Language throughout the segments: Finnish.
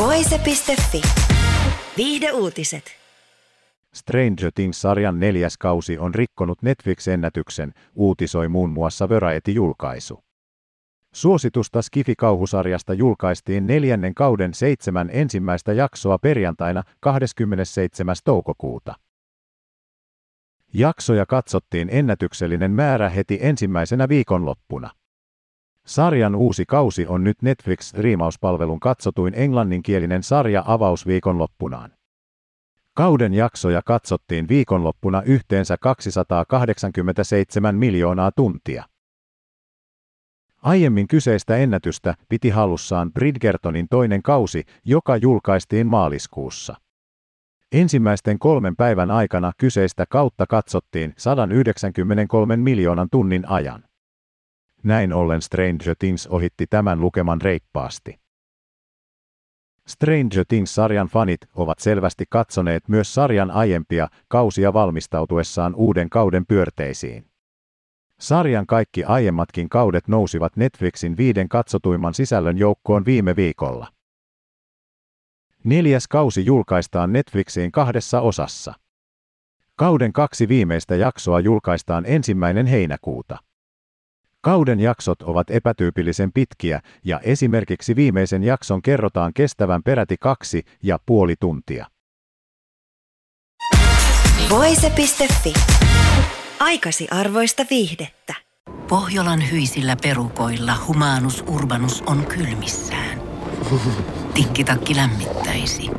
Voise.fi. Viihde uutiset. Stranger Things-sarjan neljäs kausi on rikkonut Netflix-ennätyksen, uutisoi muun muassa Variety-julkaisu. Suositusta Skifi-kauhusarjasta julkaistiin neljännen kauden seitsemän ensimmäistä jaksoa perjantaina 27. toukokuuta. Jaksoja katsottiin ennätyksellinen määrä heti ensimmäisenä viikonloppuna. Sarjan uusi kausi on nyt Netflix-riimauspalvelun katsotuin englanninkielinen sarja avausviikonloppunaan. Kauden jaksoja katsottiin viikonloppuna yhteensä 287 miljoonaa tuntia. Aiemmin kyseistä ennätystä piti hallussaan Bridgertonin toinen kausi, joka julkaistiin maaliskuussa. Ensimmäisten kolmen päivän aikana kyseistä kautta katsottiin 193 miljoonan tunnin ajan. Näin ollen Stranger Things ohitti tämän lukeman reippaasti. Stranger Things-sarjan fanit ovat selvästi katsoneet myös sarjan aiempia kausia valmistautuessaan uuden kauden pyörteisiin. Sarjan kaikki aiemmatkin kaudet nousivat Netflixin viiden katsotuimman sisällön joukkoon viime viikolla. Neljäs kausi julkaistaan Netflixiin kahdessa osassa. Kauden kaksi viimeistä jaksoa julkaistaan ensimmäinen heinäkuuta. Kauden jaksot ovat epätyypillisen pitkiä ja esimerkiksi viimeisen jakson kerrotaan kestävän peräti kaksi ja puoli tuntia. Voise.fi. Aikasi arvoista viihdettä. Pohjolan hyisillä perukoilla Humanus Urbanus on kylmissään. Tikkitakki lämmittäisi.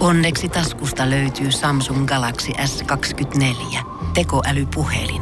Onneksi taskusta löytyy Samsung Galaxy S24. Tekoälypuhelin.